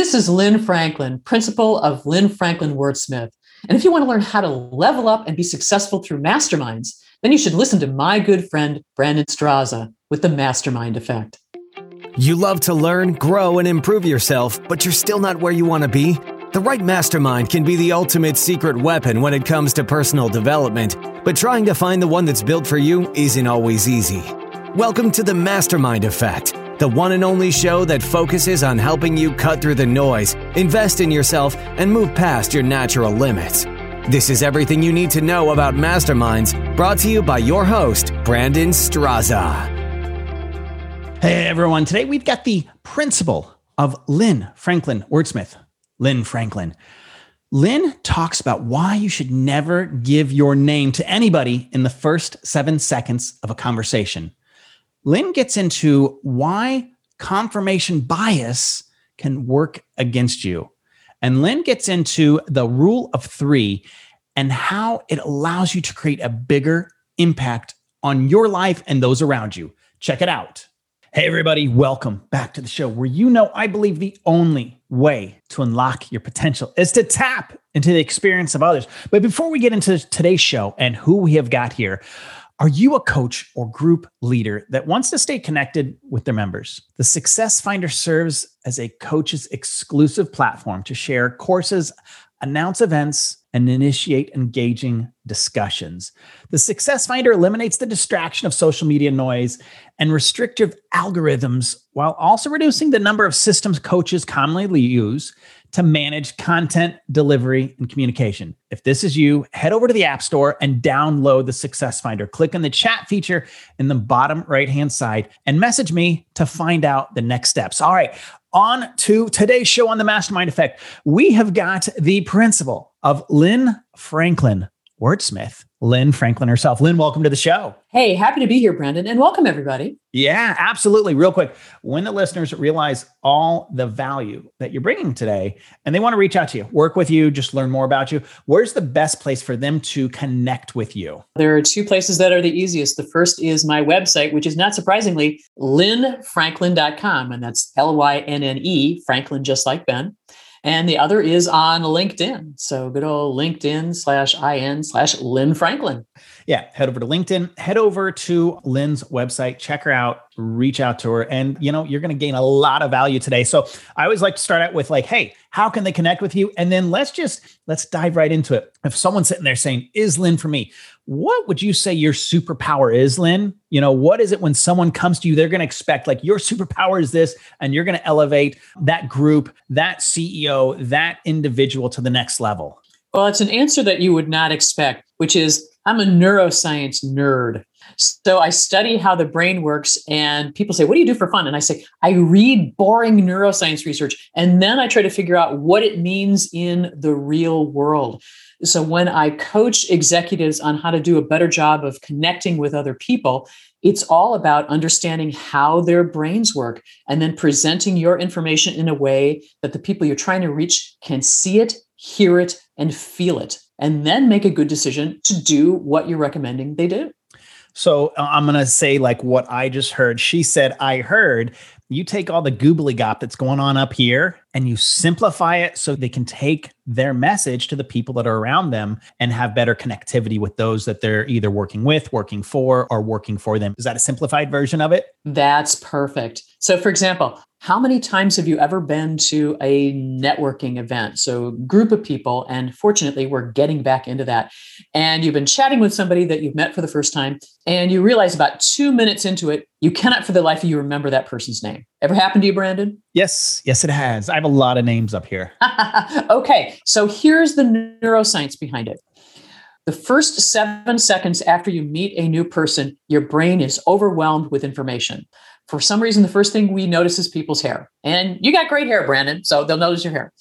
This is Lynne Franklin, principal of Lynne Franklin Wordsmith. And if you want to learn how to level up and be successful through masterminds, then you should listen to my good friend Brandon Straza with the Mastermind Effect. You love to learn, grow, and improve yourself, but you're still not where you want to be? The right mastermind can be the ultimate secret weapon when it comes to personal development, but trying to find the one that's built for you isn't always easy. Welcome to the Mastermind Effect, the one and only show that focuses on helping you cut through the noise, invest in yourself, and move past your natural limits. This is everything you need to know about masterminds, brought to you by your host, Brandon Straza. Hey everyone, today we've got the principal of Lynne Franklin Wordsmith, Lynne Franklin. Lynne talks about why you should never give your name to anybody in the first seven seconds of a conversation. Lynne gets into why confirmation bias can work against you. And Lynne gets into the rule of three and how it allows you to create a bigger impact on your life and those around you. Check it out. Hey, everybody, welcome back to the show where you know I believe the only way to unlock your potential is to tap into the experience of others. But before we get into today's show and who we have got here, are you a coach or group leader that wants to stay connected with their members? The Success Finder serves as a coach's exclusive platform to share courses, announce events, and initiate engaging discussions. The Success Finder eliminates the distraction of social media noise and restrictive algorithms while also reducing the number of systems coaches commonly use to manage content delivery and communication. If this is you, head over to the App Store and download the Success Finder. Click on the chat feature in the bottom right hand side and message me to find out the next steps. All right, on to today's show on the Mastermind Effect. We have got the principal of Lynne Franklin wordsmith, Lynne Franklin herself. Lynne, welcome to the show. Hey, happy to be here, Brandon, and welcome everybody. Yeah, absolutely. Real quick, when the listeners realize all the value that you're bringing today and they want to reach out to you, work with you, just learn more about you, where's the best place for them to connect with you? There are two places that are the easiest. The first is my website, which is not surprisingly lynnefranklin.com, and that's L Y N N E, Franklin, just like Ben. And the other is on LinkedIn. So good old LinkedIn slash IN slash Lynne Franklin. Yeah, head over to LinkedIn, head over to Lynne's website, check her out, reach out to her, and you know, you're going to gain a lot of value today. So I always like to start out with like, hey, how can they connect with you? And then let's just let's dive right into it. If someone's sitting there saying, is Lynne for me? What would you say your superpower is, Lynne? You know, what is it when someone comes to you, they're going to expect like your superpower is this, and you're going to elevate that group, that CEO, that individual to the next level? Well, it's an answer that you would not expect, which is I'm a neuroscience nerd. So I study how the brain works, and people say, What do you do for fun? And I say, I read boring neuroscience research, and then I try to figure out what it means in the real world. So when I coach executives on how to do a better job of connecting with other people, it's all about understanding how their brains work and then presenting your information in a way that the people you're trying to reach can see it, hear it, and feel it, and then make a good decision to do what you're recommending they do. So uh, I'm going to say like what I just heard. She said, I heard you take all the goobly gop that's going on up here and you simplify it so they can take their message to the people that are around them and have better connectivity with those that they're either working with, working for, or working for them. Is that a simplified version of it? That's perfect. So, for example, how many times have you ever been to a networking event? So, group of people, and fortunately, we're getting back into that. And you've been chatting with somebody that you've met for the first time, and you realize about two minutes into it, you cannot for the life of you remember that person's name. Ever happened to you, Brandon? Yes, yes, it has. I have a lot of names up here. okay, so here's the neuroscience behind it. The first seven seconds after you meet a new person, your brain is overwhelmed with information for some reason, the first thing we notice is people's hair. And you got great hair, Brandon. So they'll notice your hair.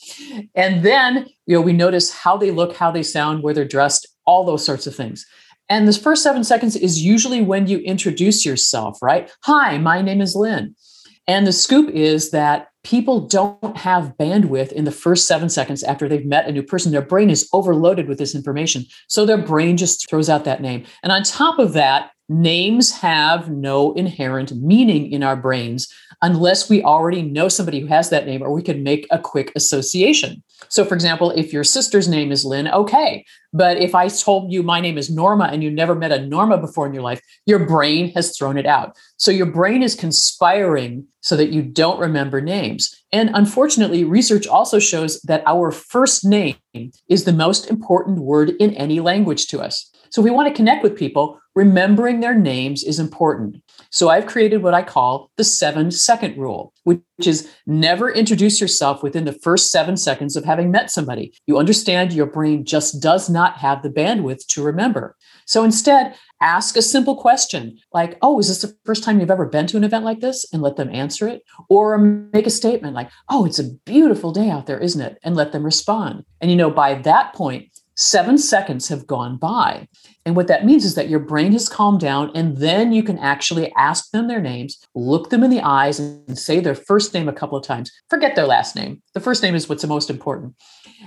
And then, you know, we notice how they look, how they sound, where they're dressed, all those sorts of things. And this first seven seconds is usually when you introduce yourself, right? Hi, my name is Lynne. And the scoop is that people don't have bandwidth in the first seven seconds after they've met a new person. Their brain is overloaded with this information. So their brain just throws out that name. And on top of that, names have no inherent meaning in our brains unless we already know somebody who has that name or we could make a quick association. So, for example, if your sister's name is Lynn, okay. But if I told you my name is Norma and you never met a Norma before in your life, your brain has thrown it out. So, your brain is conspiring so that you don't remember names. And unfortunately, research also shows that our first name is the most important word in any language to us. So, if we want to connect with people, remembering their names is important. So I've created what I call the seven second rule, which is never introduce yourself within the first seven seconds of having met somebody. You understand your brain just does not have the bandwidth to remember. So instead, ask a simple question like, Oh, is this the first time you've ever been to an event like this? And let them answer it. Or make a statement like, Oh, it's a beautiful day out there, isn't it? And let them respond. And you know, by that point, seven seconds have gone by. And what that means is that your brain has calmed down, and then you can actually ask them their names, look them in the eyes, and say their first name a couple of times. Forget their last name. The first name is what's the most important.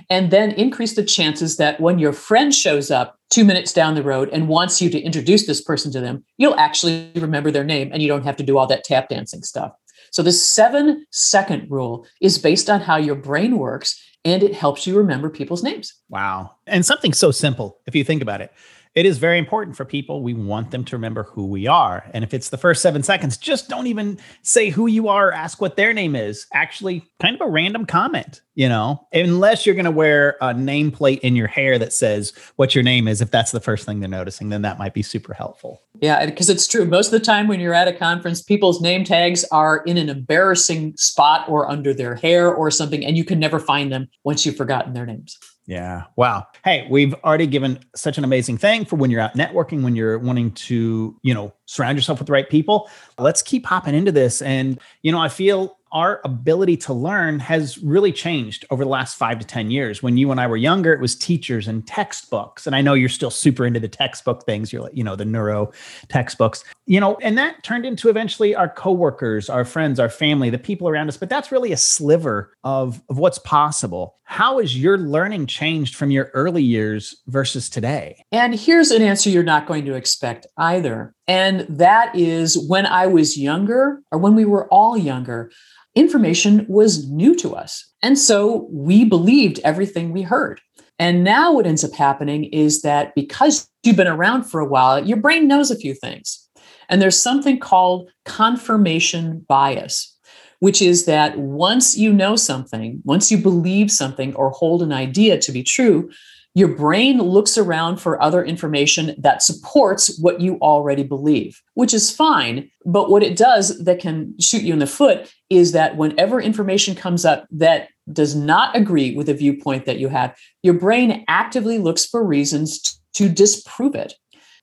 And then increase the chances that when your friend shows up two minutes down the road and wants you to introduce this person to them, you'll actually remember their name and you don't have to do all that tap dancing stuff. So, the seven second rule is based on how your brain works and it helps you remember people's names. Wow. And something so simple, if you think about it it is very important for people. We want them to remember who we are. And if it's the first seven seconds, just don't even say who you are, ask what their name is. Actually, kind of a random comment, you know, unless you're going to wear a nameplate in your hair that says what your name is. If that's the first thing they're noticing, then that might be super helpful. Yeah, because it's true. Most of the time when you're at a conference, people's name tags are in an embarrassing spot or under their hair or something, and you can never find them once you've forgotten their names. Yeah. Wow. Hey, we've already given such an amazing thing for when you're out networking, when you're wanting to, you know, surround yourself with the right people. Let's keep hopping into this. And, you know, I feel our ability to learn has really changed over the last five to 10 years. When you and I were younger, it was teachers and textbooks. And I know you're still super into the textbook things. You're like, you know, the neuro textbooks, you know, and that turned into eventually our coworkers, our friends, our family, the people around us. But that's really a sliver of, of what's possible. How has your learning changed from your early years versus today? And here's an answer you're not going to expect either. And that is when I was younger, or when we were all younger, information was new to us. And so we believed everything we heard. And now what ends up happening is that because you've been around for a while, your brain knows a few things. And there's something called confirmation bias, which is that once you know something, once you believe something or hold an idea to be true, your brain looks around for other information that supports what you already believe, which is fine. But what it does that can shoot you in the foot is that whenever information comes up that does not agree with a viewpoint that you have, your brain actively looks for reasons to disprove it.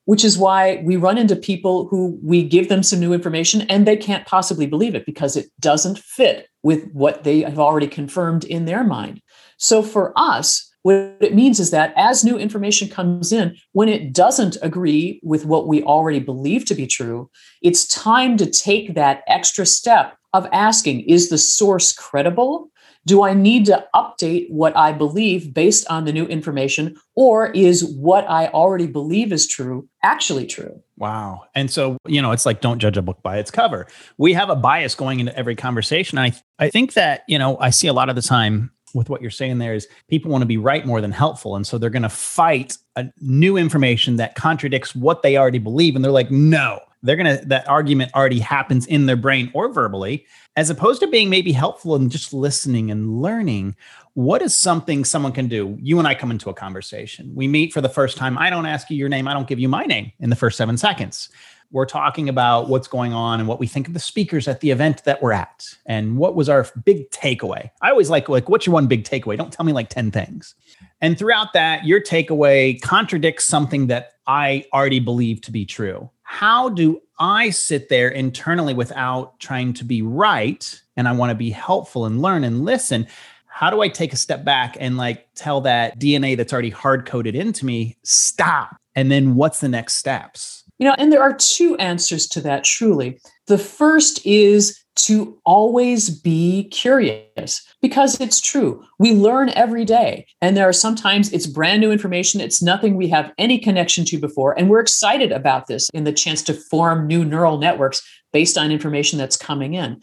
Which is why we run into people who we give them some new information and they can't possibly believe it because it doesn't fit with what they have already confirmed in their mind. So for us, what it means is that as new information comes in, when it doesn't agree with what we already believe to be true, it's time to take that extra step of asking Is the source credible? Do I need to update what I believe based on the new information? Or is what I already believe is true actually true? Wow. And so, you know, it's like don't judge a book by its cover. We have a bias going into every conversation. I I think that, you know, I see a lot of the time with what you're saying there is people want to be right more than helpful. And so they're going to fight a new information that contradicts what they already believe. And they're like, no, they're going to, that argument already happens in their brain or verbally, as opposed to being maybe helpful and just listening and learning. What is something someone can do? You and I come into a conversation. We meet for the first time. I don't ask you your name. I don't give you my name in the first seven seconds we're talking about what's going on and what we think of the speakers at the event that we're at and what was our big takeaway. I always like like what's your one big takeaway? Don't tell me like 10 things. And throughout that, your takeaway contradicts something that I already believe to be true. How do I sit there internally without trying to be right and I want to be helpful and learn and listen? How do I take a step back and like tell that DNA that's already hard coded into me, stop? And then what's the next steps? You know, and there are two answers to that truly. The first is to always be curious because it's true. We learn every day. And there are sometimes it's brand new information. It's nothing we have any connection to before. And we're excited about this in the chance to form new neural networks based on information that's coming in.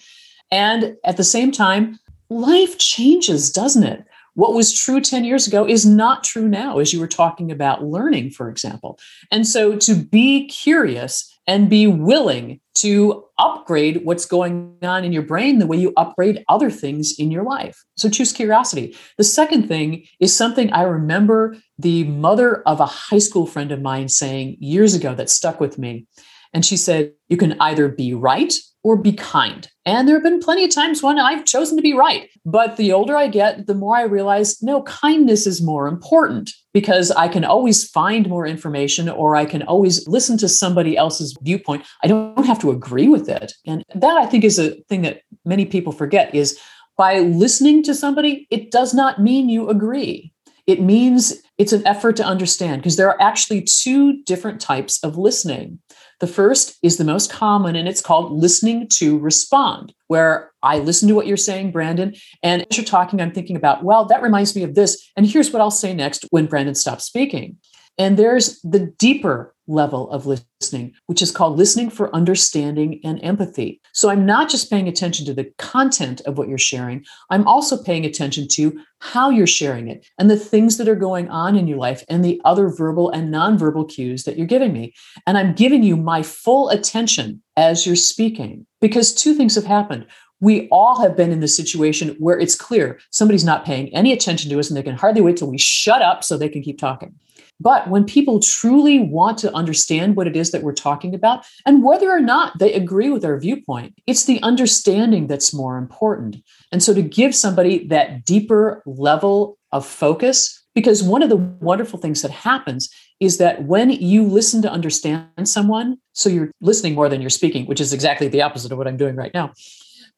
And at the same time, life changes, doesn't it? What was true 10 years ago is not true now, as you were talking about learning, for example. And so to be curious and be willing to upgrade what's going on in your brain the way you upgrade other things in your life. So choose curiosity. The second thing is something I remember the mother of a high school friend of mine saying years ago that stuck with me. And she said, You can either be right or be kind. And there have been plenty of times when I've chosen to be right. But the older I get, the more I realize no, kindness is more important because I can always find more information or I can always listen to somebody else's viewpoint. I don't have to agree with it. And that I think is a thing that many people forget is by listening to somebody, it does not mean you agree. It means it's an effort to understand because there are actually two different types of listening. The first is the most common, and it's called listening to respond, where I listen to what you're saying, Brandon. And as you're talking, I'm thinking about, well, that reminds me of this. And here's what I'll say next when Brandon stops speaking. And there's the deeper level of listening, which is called listening for understanding and empathy. So I'm not just paying attention to the content of what you're sharing, I'm also paying attention to how you're sharing it and the things that are going on in your life and the other verbal and nonverbal cues that you're giving me. And I'm giving you my full attention as you're speaking because two things have happened we all have been in the situation where it's clear somebody's not paying any attention to us and they can hardly wait till we shut up so they can keep talking. But when people truly want to understand what it is that we're talking about, and whether or not they agree with our viewpoint, it's the understanding that's more important. And so to give somebody that deeper level of focus, because one of the wonderful things that happens is that when you listen to understand someone, so you're listening more than you're speaking, which is exactly the opposite of what I'm doing right now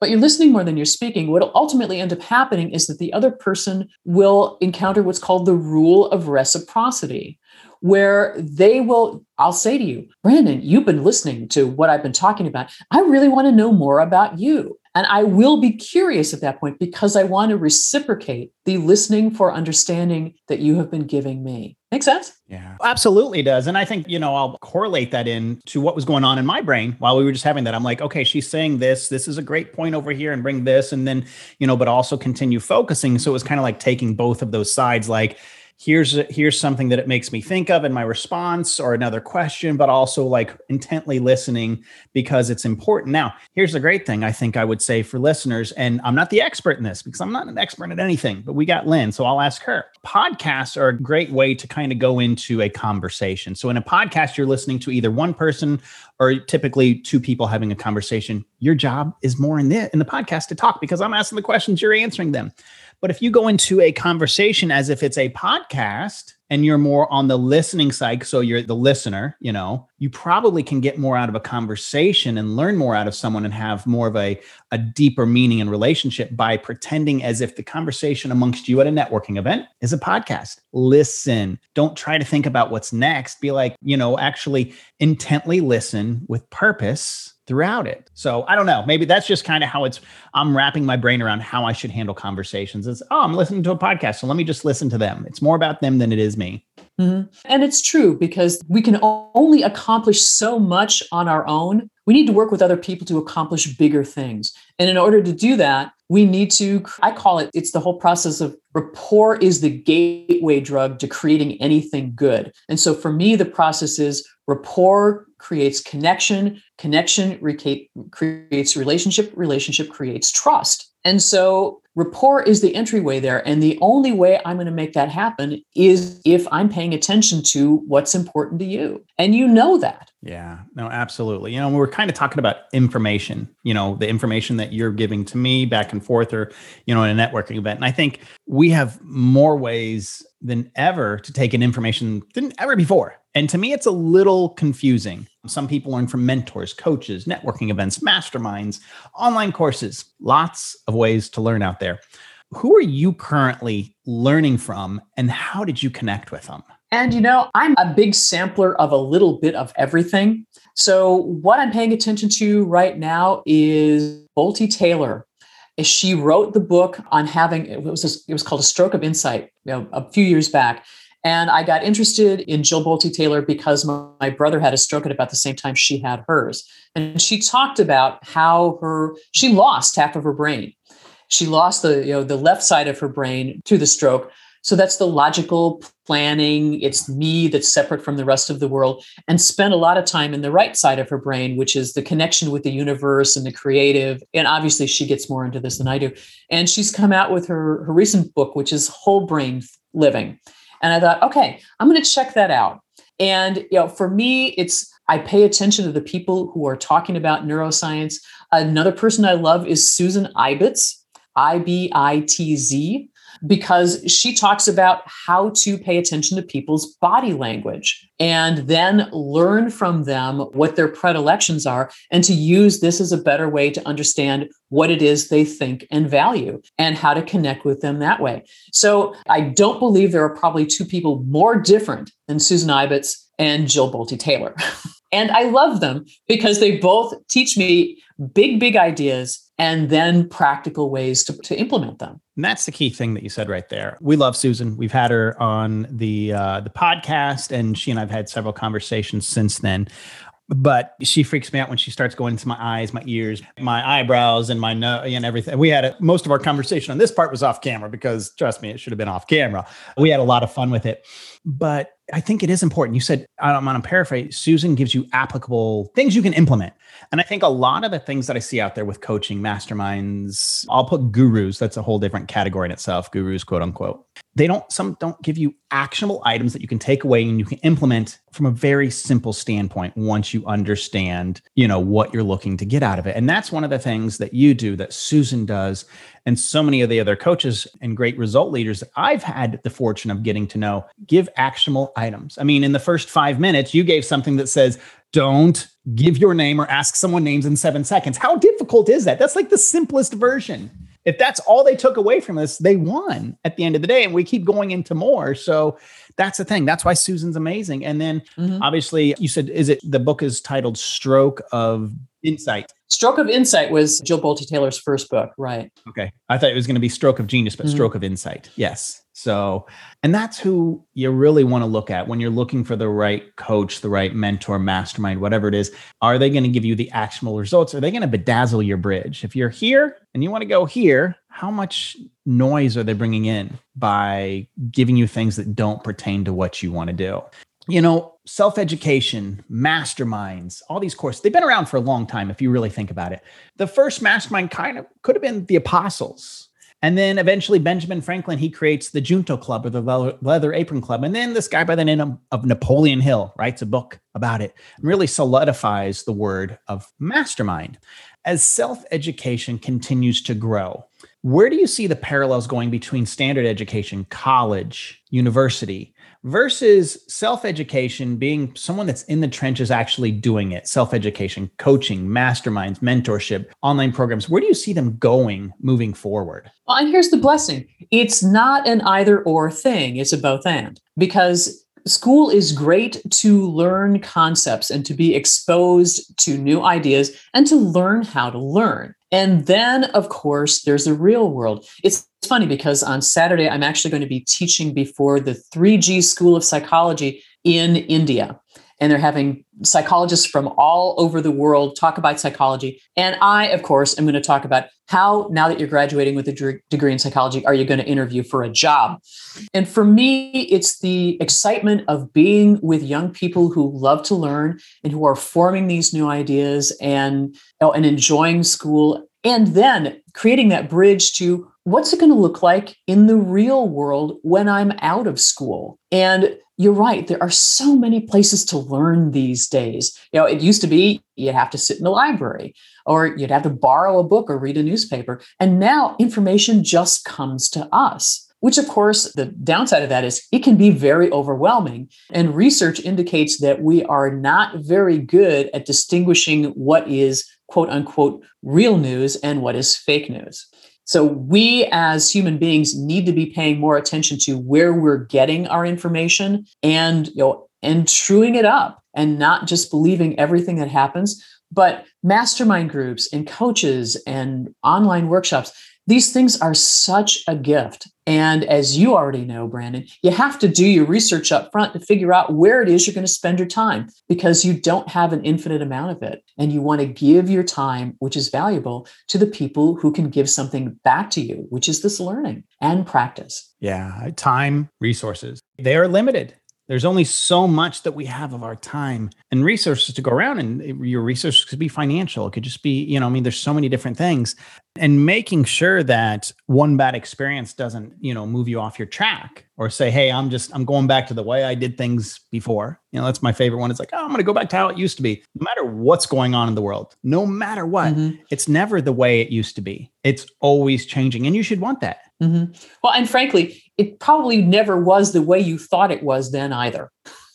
but you're listening more than you're speaking, what'll ultimately end up happening is that the other person will encounter what's called the rule of reciprocity, where they will, I'll say to you, Brandon, you've been listening to what I've been talking about. I really want to know more about you. And I will be curious at that point because I want to reciprocate the listening for understanding that you have been giving me. Make sense? Yeah, absolutely does. And I think, you know, I'll correlate that in to what was going on in my brain while we were just having that. I'm like, okay, she's saying this. This is a great point over here and bring this. And then, you know, but also continue focusing. So it was kind of like taking both of those sides, like, here's here's something that it makes me think of in my response or another question but also like intently listening because it's important. Now here's the great thing i think i would say for listeners and i'm not the expert in this because i'm not an expert at anything but we got lynne so i'll ask her. Podcasts are a great way to kind of go into a conversation. So in a podcast you're listening to either one person or typically two people having a conversation. Your job is more in the in the podcast to talk because i'm asking the questions you're answering them but if you go into a conversation as if it's a podcast and you're more on the listening side, so you're the listener, you know, you probably can get more out of a conversation and learn more out of someone and have more of a, a deeper meaning and relationship by pretending as if the conversation amongst you at a networking event is a podcast. Listen. Don't try to think about what's next. Be like, you know, actually intently listen with purpose throughout it. So I don't know. Maybe that's just kind of how it's. I'm wrapping my brain around how I should handle conversations. It's oh, I'm listening to a podcast, so let me just listen to them. It's more about them than it is me. Mm-hmm. And it's true because we can only accomplish so much on our own. We need to work with other people to accomplish bigger things. And in order to do that, we need to, I call it, it's the whole process of rapport is the gateway drug to creating anything good. And so for me, the process is rapport creates connection. Connection creates relationship. Relationship creates trust. And so rapport is the entryway there. And the only way i'm going to make that happen is if i'm paying attention to what's important to you. And you know that yeah no absolutely you know we're kind of talking about information you know the information that you're giving to me back and forth or you know in a networking event and i think we have more ways than ever to take in information than ever before and to me, it's a little confusing. Some people learn from mentors, coaches, networking events, masterminds, online courses, lots of ways to learn out there. Who are you currently learning from, and how did you connect with them? And you know, I'm a big sampler of a little bit of everything. So, what I'm paying attention to right now is Bolte Taylor. She wrote the book on having it was it was called a stroke of insight you know, a few years back, and I got interested in Jill Bolte Taylor because my, my, brother had a stroke at about the same time she had hers. And she talked about how her she lost half of her brain. She lost the, you know, the left side of her brain to the stroke. So that's the logical planning. It's me that's separate from the rest of the world, and spent a lot of time in the right side of her brain, which is the connection with the universe and the creative. And obviously, she gets more into this than I do. And she's come out with her, her recent book, which is Whole Brain Living. And I thought, okay, I'm going to check that out. And you know, for me, it's I pay attention to the people who are talking about neuroscience. Another person I love is Susan Ibitz, I B I T Z because she talks about how to pay attention to people's body language and then learn from them what their predilections are and to use this as a better way to understand what it is they think and value and how to connect with them that way. So I don't believe there are probably two people more different than Susan Ibitz and Jill Bolte Taylor. and I love them because they both teach me big, big ideas and then practical ways to, to implement them. And that's the key thing that you said right there. We love Susan. We've had her on the uh, the podcast, and she and I've had several conversations since then. But she freaks me out when she starts going into my eyes, my ears, my eyebrows, and my nose and everything. We had a, most of our conversation on this part was off camera because trust me, it should have been off camera. We had a lot of fun with it. But I think it is important. You said, I'm going to paraphrase, Susan gives you applicable things you can implement. And I think a lot of the things that I see out there with coaching masterminds, I'll put gurus, that's a whole different category in itself, gurus, quote unquote. They don't, some don't give you actionable items that you can take away and you can implement from a very simple standpoint once you understand, you know, what you're looking to get out of it. And that's one of the things that you do that Susan does and so many of the other coaches and great result leaders that I've had the fortune of getting to know give actionable items. I mean, in the first five minutes, you gave something that says, don't give your name or ask someone names in seven seconds. How difficult is that? That's like the simplest version. If that's all they took away from this, they won at the end of the day. And we keep going into more. So that's the thing. That's why Susan's amazing. And then mm-hmm. obviously, you said, is it the book is titled Stroke of Insight? Stroke of Insight was Jill Bolte Taylor's first book, right? Okay. I thought it was going to be Stroke of Genius, but mm-hmm. Stroke of Insight. Yes. So, and that's who you really want to look at when you're looking for the right coach, the right mentor, mastermind, whatever it is. Are they going to give you the actionable results? Are they going to bedazzle your bridge? If you're here and you want to go here, how much noise are they bringing in by giving you things that don't pertain to what you want to do? you know, self education, masterminds, all these courses, they've been around for a long time if you really think about it. The first mastermind kind of could have been the apostles. And then eventually Benjamin Franklin, he creates the Junto Club or the Leather Apron Club. And then this guy by the name of Napoleon Hill writes a book about it and really solidifies the word of mastermind. As self education continues to grow, where do you see the parallels going between standard education, college, university, versus self education being someone that's in the trenches actually doing it self education, coaching, masterminds, mentorship, online programs. Where do you see them going moving forward? Well, and here's the blessing it's not an either or thing, it's a both and because school is great to learn concepts and to be exposed to new ideas and to learn how to learn. And then, of course, there's the real world. It's funny because on Saturday, I'm actually going to be teaching before the 3G School of Psychology in India. And they're having psychologists from all over the world talk about psychology. And I, of course, am going to talk about how, now that you're graduating with a degree in psychology, are you going to interview for a job? And for me, it's the excitement of being with young people who love to learn and who are forming these new ideas and, oh, and enjoying school. And then creating that bridge to what's it going to look like in the real world when I'm out of school? And you're right. There are so many places to learn these days. You know, it used to be you'd have to sit in the library or you'd have to borrow a book or read a newspaper. And now information just comes to us which of course the downside of that is it can be very overwhelming and research indicates that we are not very good at distinguishing what is quote unquote real news and what is fake news So we as human beings need to be paying more attention to where we're getting our information and you know and truing it up and not just believing everything that happens, but mastermind groups and coaches and online workshops these things are such a gift. And as you already know, Brandon, you have to do your research up front to figure out where it is you're going to spend your time because you don't have an infinite amount of it. And you want to give your time, which is valuable, to the people who can give something back to you, which is this learning and practice. Yeah, time, resources. They are limited. There's only so much that we have of our time and resources to go around. And your resources could be financial. It could just be, you know, I mean, there's so many different things. And making sure that one bad experience doesn't, you know, move you off your track or say, hey, I'm just, I'm going back to the way I did things before. You know, that's my favorite one. It's like, oh, I'm going to go back to how it used to be. No matter what's going on in the world, no matter what, mm-hmm. it's never the way it used to be. It's always changing. And you should want that. Mm-hmm. Well, and frankly, it probably never was the way you thought it was then either.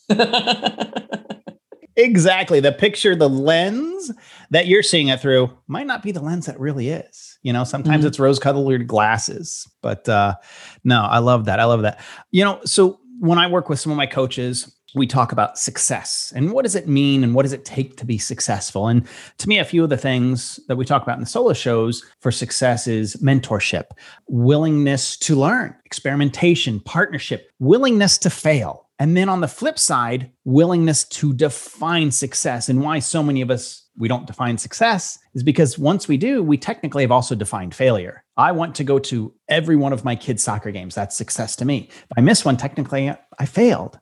exactly. The picture, the lens that you're seeing it through might not be the lens that really is. You know, sometimes mm-hmm. it's rose colored glasses, but uh, no, I love that. I love that. You know, so when I work with some of my coaches, we talk about success and what does it mean and what does it take to be successful. And to me, a few of the things that we talk about in the solo shows for success is mentorship, willingness to learn, experimentation, partnership, willingness to fail. And then on the flip side, willingness to define success and why so many of us we don't define success is because once we do, we technically have also defined failure. I want to go to every one of my kids' soccer games. That's success to me. If I miss one, technically I failed.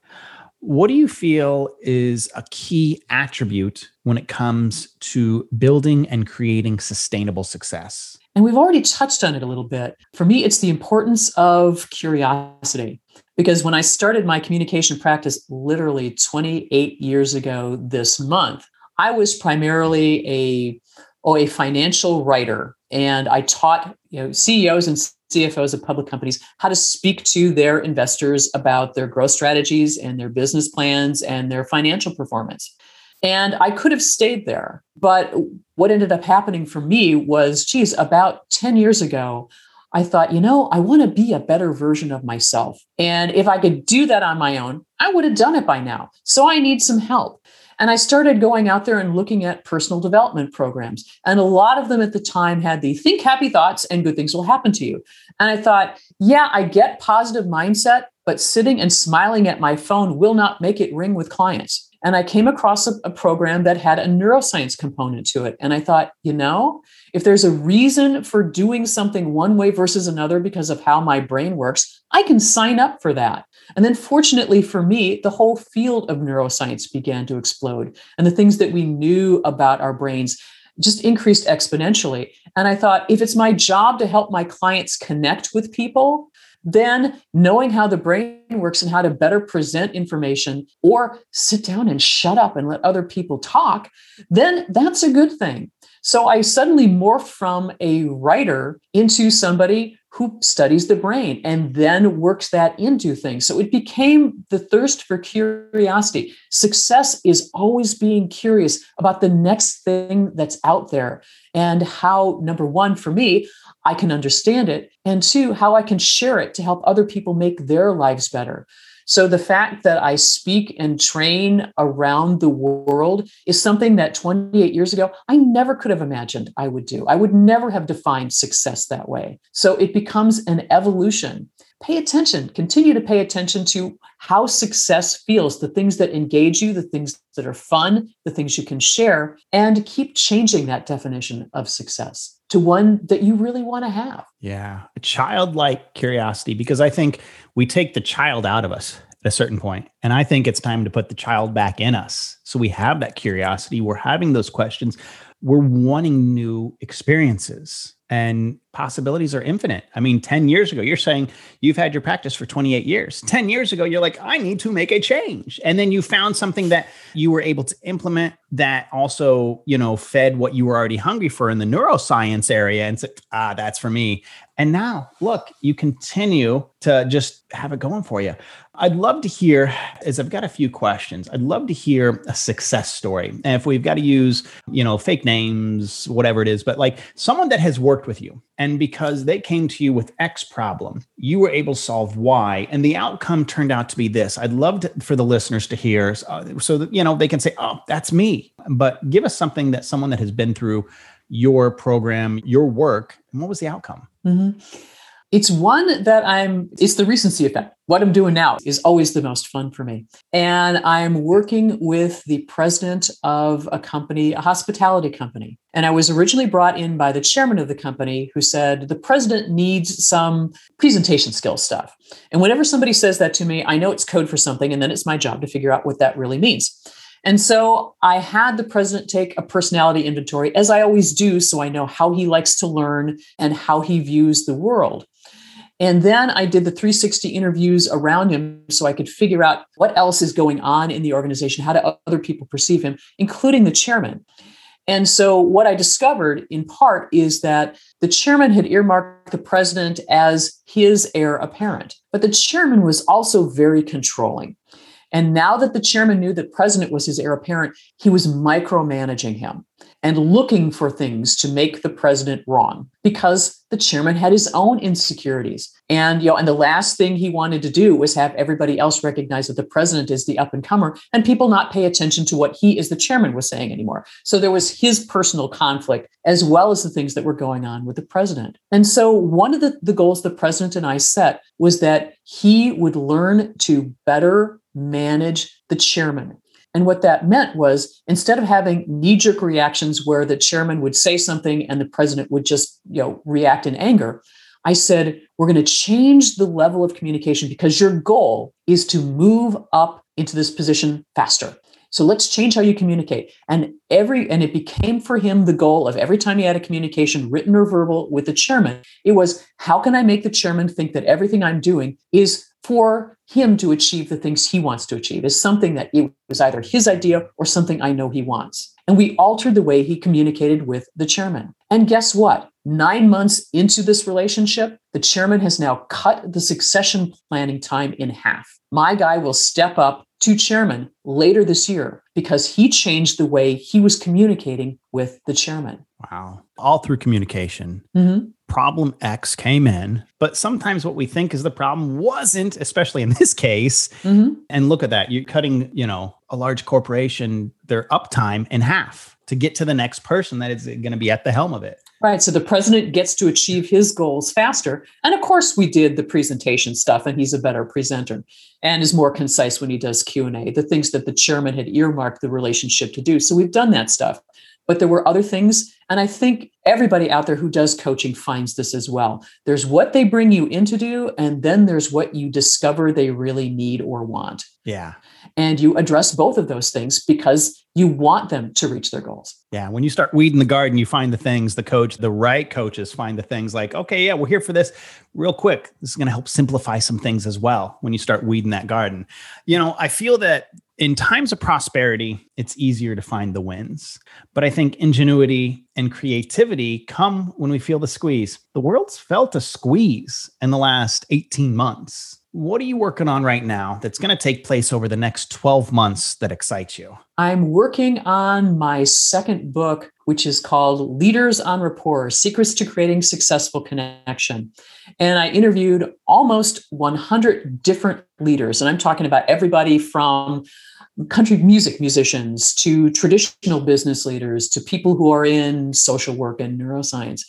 What do you feel is a key attribute when it comes to building and creating sustainable success? And we've already touched on it a little bit. For me, it's the importance of curiosity. Because when I started my communication practice literally 28 years ago this month, I was primarily a, oh, a financial writer. And I taught you know, CEOs and CFOs of public companies how to speak to their investors about their growth strategies and their business plans and their financial performance. And I could have stayed there. But what ended up happening for me was, geez, about 10 years ago, I thought, you know, I want to be a better version of myself. And if I could do that on my own, I would have done it by now. So I need some help. And I started going out there and looking at personal development programs. And a lot of them at the time had the think happy thoughts and good things will happen to you. And I thought, yeah, I get positive mindset, but sitting and smiling at my phone will not make it ring with clients. And I came across a, a, program that had a neuroscience component to it. And I thought, you know, if there's a reason for doing something one way versus another because of how my brain works, I can sign up for that. And then, fortunately for me, the whole field of neuroscience began to explode. And the things that we knew about our brains just increased exponentially. And I thought, if it's my job to help my clients connect with people, then knowing how the brain works and how to better present information or sit down and shut up and let other people talk, then that's a good thing. So I suddenly morphed from a writer into somebody who studies the brain and then works that into things. So it became the thirst for curiosity. Success is always being curious about the next thing that's out there and how, number one, for me, I can understand it, and two, how I can share it to help other people make their lives better. So the fact that I speak and train around the world is something that 28 years ago, I never could have imagined I would do. I would never have defined success that way. So it becomes an evolution. Pay attention, continue to pay attention to how success feels, the things that engage you, the things that are fun, the things you can share, and keep changing that definition of success to one that you really want to have. Yeah, a childlike curiosity, because I think we take the child out of us at a certain point, And I think it's time to put the child back in us. So we have that curiosity. We're having those questions. We're wanting new experiences and possibilities are infinite. I mean, 10 years ago, you're saying you've had your practice for 28 years. 10 years ago, you're like, I need to make a change. And then you found something that you were able to implement that also, you know, fed what you were already hungry for in the neuroscience area and said, ah, that's for me. And now, look, you continue to just have it going for you. I'd love to hear, as I've got a few questions, I'd love to hear a success story. And if we've got to use, you know, fake names, whatever it is, but like someone that has worked worked with you and because they came to you with X problem, you were able to solve Y, and the outcome turned out to be this. I'd love to, for the listeners to hear uh, so that you know they can say, "Oh, that's me." But give us something that someone that has been through your program, your work, and what was the outcome? Mm-hmm. It's one that I'm, it's the recency effect. What I'm doing now is always the most fun for me. And I'm working with the president of a company, a hospitality company. And I was originally brought in by the chairman of the company who said, the president needs some presentation skill stuff. And whenever somebody says that to me, I know it's code for something. And then it's my job to figure out what that really means. And so I had the president take a personality inventory, as I always do, so I know how he likes to learn and how he views the world. And then I did the 360 interviews around him so I could figure out what else is going on in the organization, how do other people perceive him, including the chairman. And so, what I discovered in part is that the chairman had earmarked the president as his heir apparent, but the chairman was also very controlling. And now that the chairman knew that president was his heir apparent, he was micromanaging him and looking for things to make the president wrong because the chairman had his own insecurities. And you know, and the last thing he wanted to do was have everybody else recognize that the president is the up and comer and people not pay attention to what he as the chairman was saying anymore. So there was his personal conflict as well as the things that were going on with the president. And so one of the, the goals the president and I set was that he would learn to better manage the chairman. And what that meant was instead of having knee jerk reactions where the chairman would say something and the president would just, you know, react in anger, I said, we're going to change the level of communication because your goal is to move up into this position faster. So let's change how you communicate. And every and it became for him the goal of every time he had a communication, written or verbal, with the chairman, it was how can I make the chairman think that everything I'm doing is for him to achieve the things he wants to achieve is something that it was either his idea or something I know he wants. And we altered the way he communicated with the chairman. And guess what? Nine months into this relationship, the chairman has now cut the succession planning time in half. My guy will step up to chairman later this year because he changed the way he was communicating with the chairman. Wow. All through communication. Mm-hmm. Problem X came in, but sometimes what we think is the problem wasn't, especially in this case. Mm-hmm. And look at that. You're cutting, you know, a large corporation, their uptime in half to get to the next person that is going to be at the helm of it. Right. So the president gets to achieve his goals faster. And of course, we did the presentation stuff, and he's a better presenter and is more concise when he does Q&A, the things that the chairman had earmarked the relationship to do. So we've done that stuff. But there were other things. And I think everybody out there who does coaching finds this as well. There's what they bring you in to do, and then there's what you discover they really need or want. Yeah. And you address both of those things because you want them to reach their goals. Yeah. When you start weeding the garden, you find the things, the coach, the right coaches find the things like, okay, yeah, we're here for this real quick. This is going to help simplify some things as well when you start weeding that garden. You know, I feel that in times of prosperity, it's easier to find the wins. But I think ingenuity and creativity come when we feel the squeeze. The world's felt a squeeze in the last 18 months. What are you working on right now that's going to take place over the next 12 months that excites you? I'm working on my second book, which is called Leaders on Rapport Secrets to Creating Successful Connection. And I interviewed almost 100 different leaders. And I'm talking about everybody from country music musicians to traditional business leaders to people who are in social work and neuroscience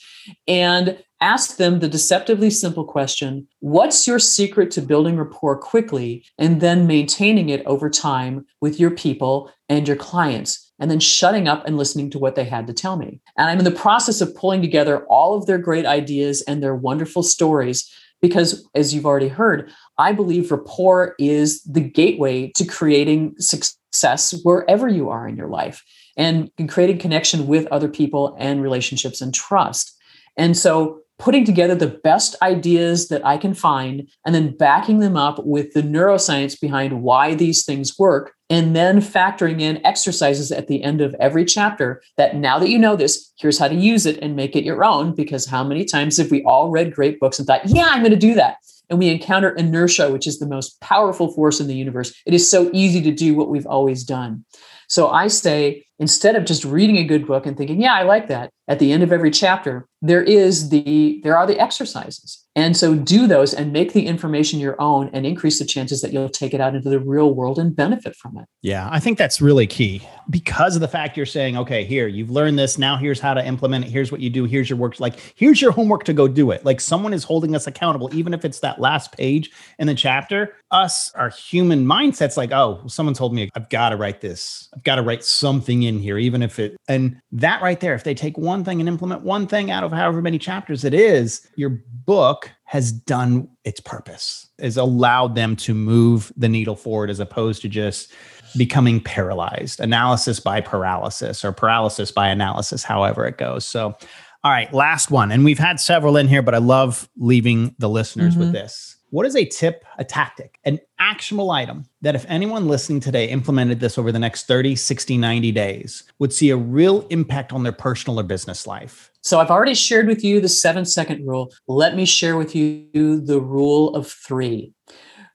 and ask them the deceptively simple question what's your secret to building rapport quickly and then maintaining it over time with your people and your clients? And then shutting up and listening to what they had to tell me. And i'm in the process of pulling together all of their great ideas and their wonderful stories because, as you've already heard, I believe rapport is the gateway to creating success wherever you are in your life and creating connection with other people and relationships and trust. And so, putting together the best ideas that I can find and then backing them up with the neuroscience behind why these things work and then factoring in exercises at the end of every chapter that now that you know this, here's how to use it and make it your own. Because how many times have we all read great books and thought, yeah, I'm going to do that? And we encounter inertia, which is the most powerful force in the universe. It is so easy to do what we've always done. So I say, instead of just reading a good book and thinking, yeah, I like that, at the end of every chapter, there is the there are the exercises. And so do those and make the information your own and increase the chances that you'll take it out into the real world and benefit from it. Yeah, I think that's really key because of the fact you're saying, okay, here, you've learned this. Now here's how to implement it. Here's what you do. Here's your work. Like, here's your homework to go do it. Like, someone is holding us accountable, even if it's that last page in the chapter. Us, our human mindset's like, oh, someone told me I've got to write this. I've got to write something in here, even if it, and that right there, if they take one thing and implement one thing out of however many chapters it is, your book has done its purpose, has allowed them to move the needle forward as opposed to just becoming paralyzed, analysis by paralysis or paralysis by analysis, however it goes. So, all right, last one. And we've had several in here, but I love leaving the listeners mm-hmm. with this. What is a tip, a tactic, an actionable item that if anyone listening today implemented this over the next 30, 60, 90 days would see a real impact on their personal or business life? So I've already shared with you the seven second rule. Let me share with you the rule of three,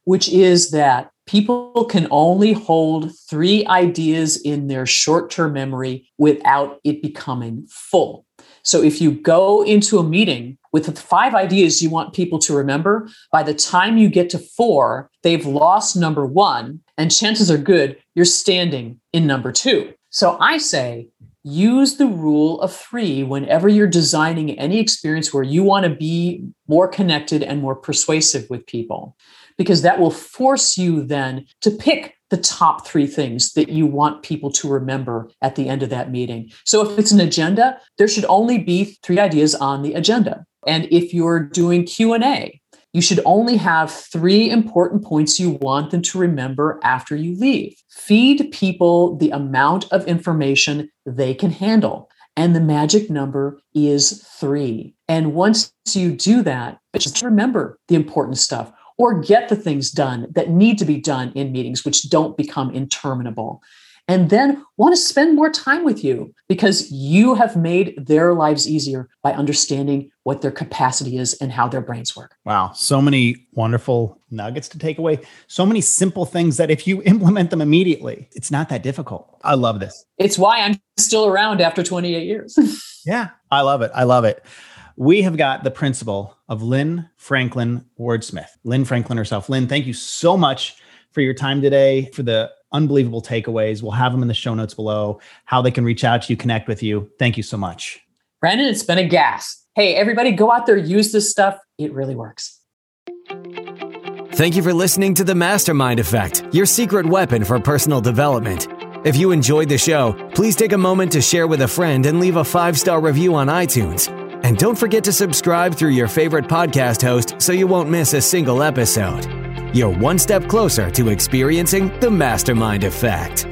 which is that people can only hold three ideas in their short term memory without it becoming full. So if you go into a meeting with five ideas you want people to remember, by the time you get to four, they've lost number one, and chances are good you're standing in number two. So I say, use the rule of three whenever you're designing any experience where you want to be more connected and more persuasive with people, because that will force you then to pick the top three things that you want people to remember at the end of that meeting. So if it's an agenda, there should only be three ideas on the agenda. And if you're doing Q&A, you should only have three important points you want them to remember after you leave. Feed people the amount of information they can handle. And the magic number is three. And once you do that, just remember the important stuff or get the things done that need to be done in meetings, which don't become interminable and then want to spend more time with you because you have made their lives easier by understanding what their capacity is and how their brains work. Wow. So many wonderful nuggets to take away. So many simple things that if you implement them immediately, it's not that difficult. I love this. It's why I'm still around after 28 years. yeah. I love it. I love it. We have got the principal of Lynne Franklin Wordsmith, Lynne Franklin herself. Lynne, thank you so much for your time today, for the unbelievable takeaways. We'll have them in the show notes below, how they can reach out to you, connect with you. Thank you so much. Brandon, it's been a gas. Hey, everybody, go out there, use this stuff. It really works. Thank you for listening to the Mastermind Effect, your secret weapon for personal development. If you enjoyed the show, please take a moment to share with a friend and leave a five star review on iTunes. And don't forget to subscribe through your favorite podcast host so you won't miss a single episode. You're one step closer to experiencing the mastermind effect.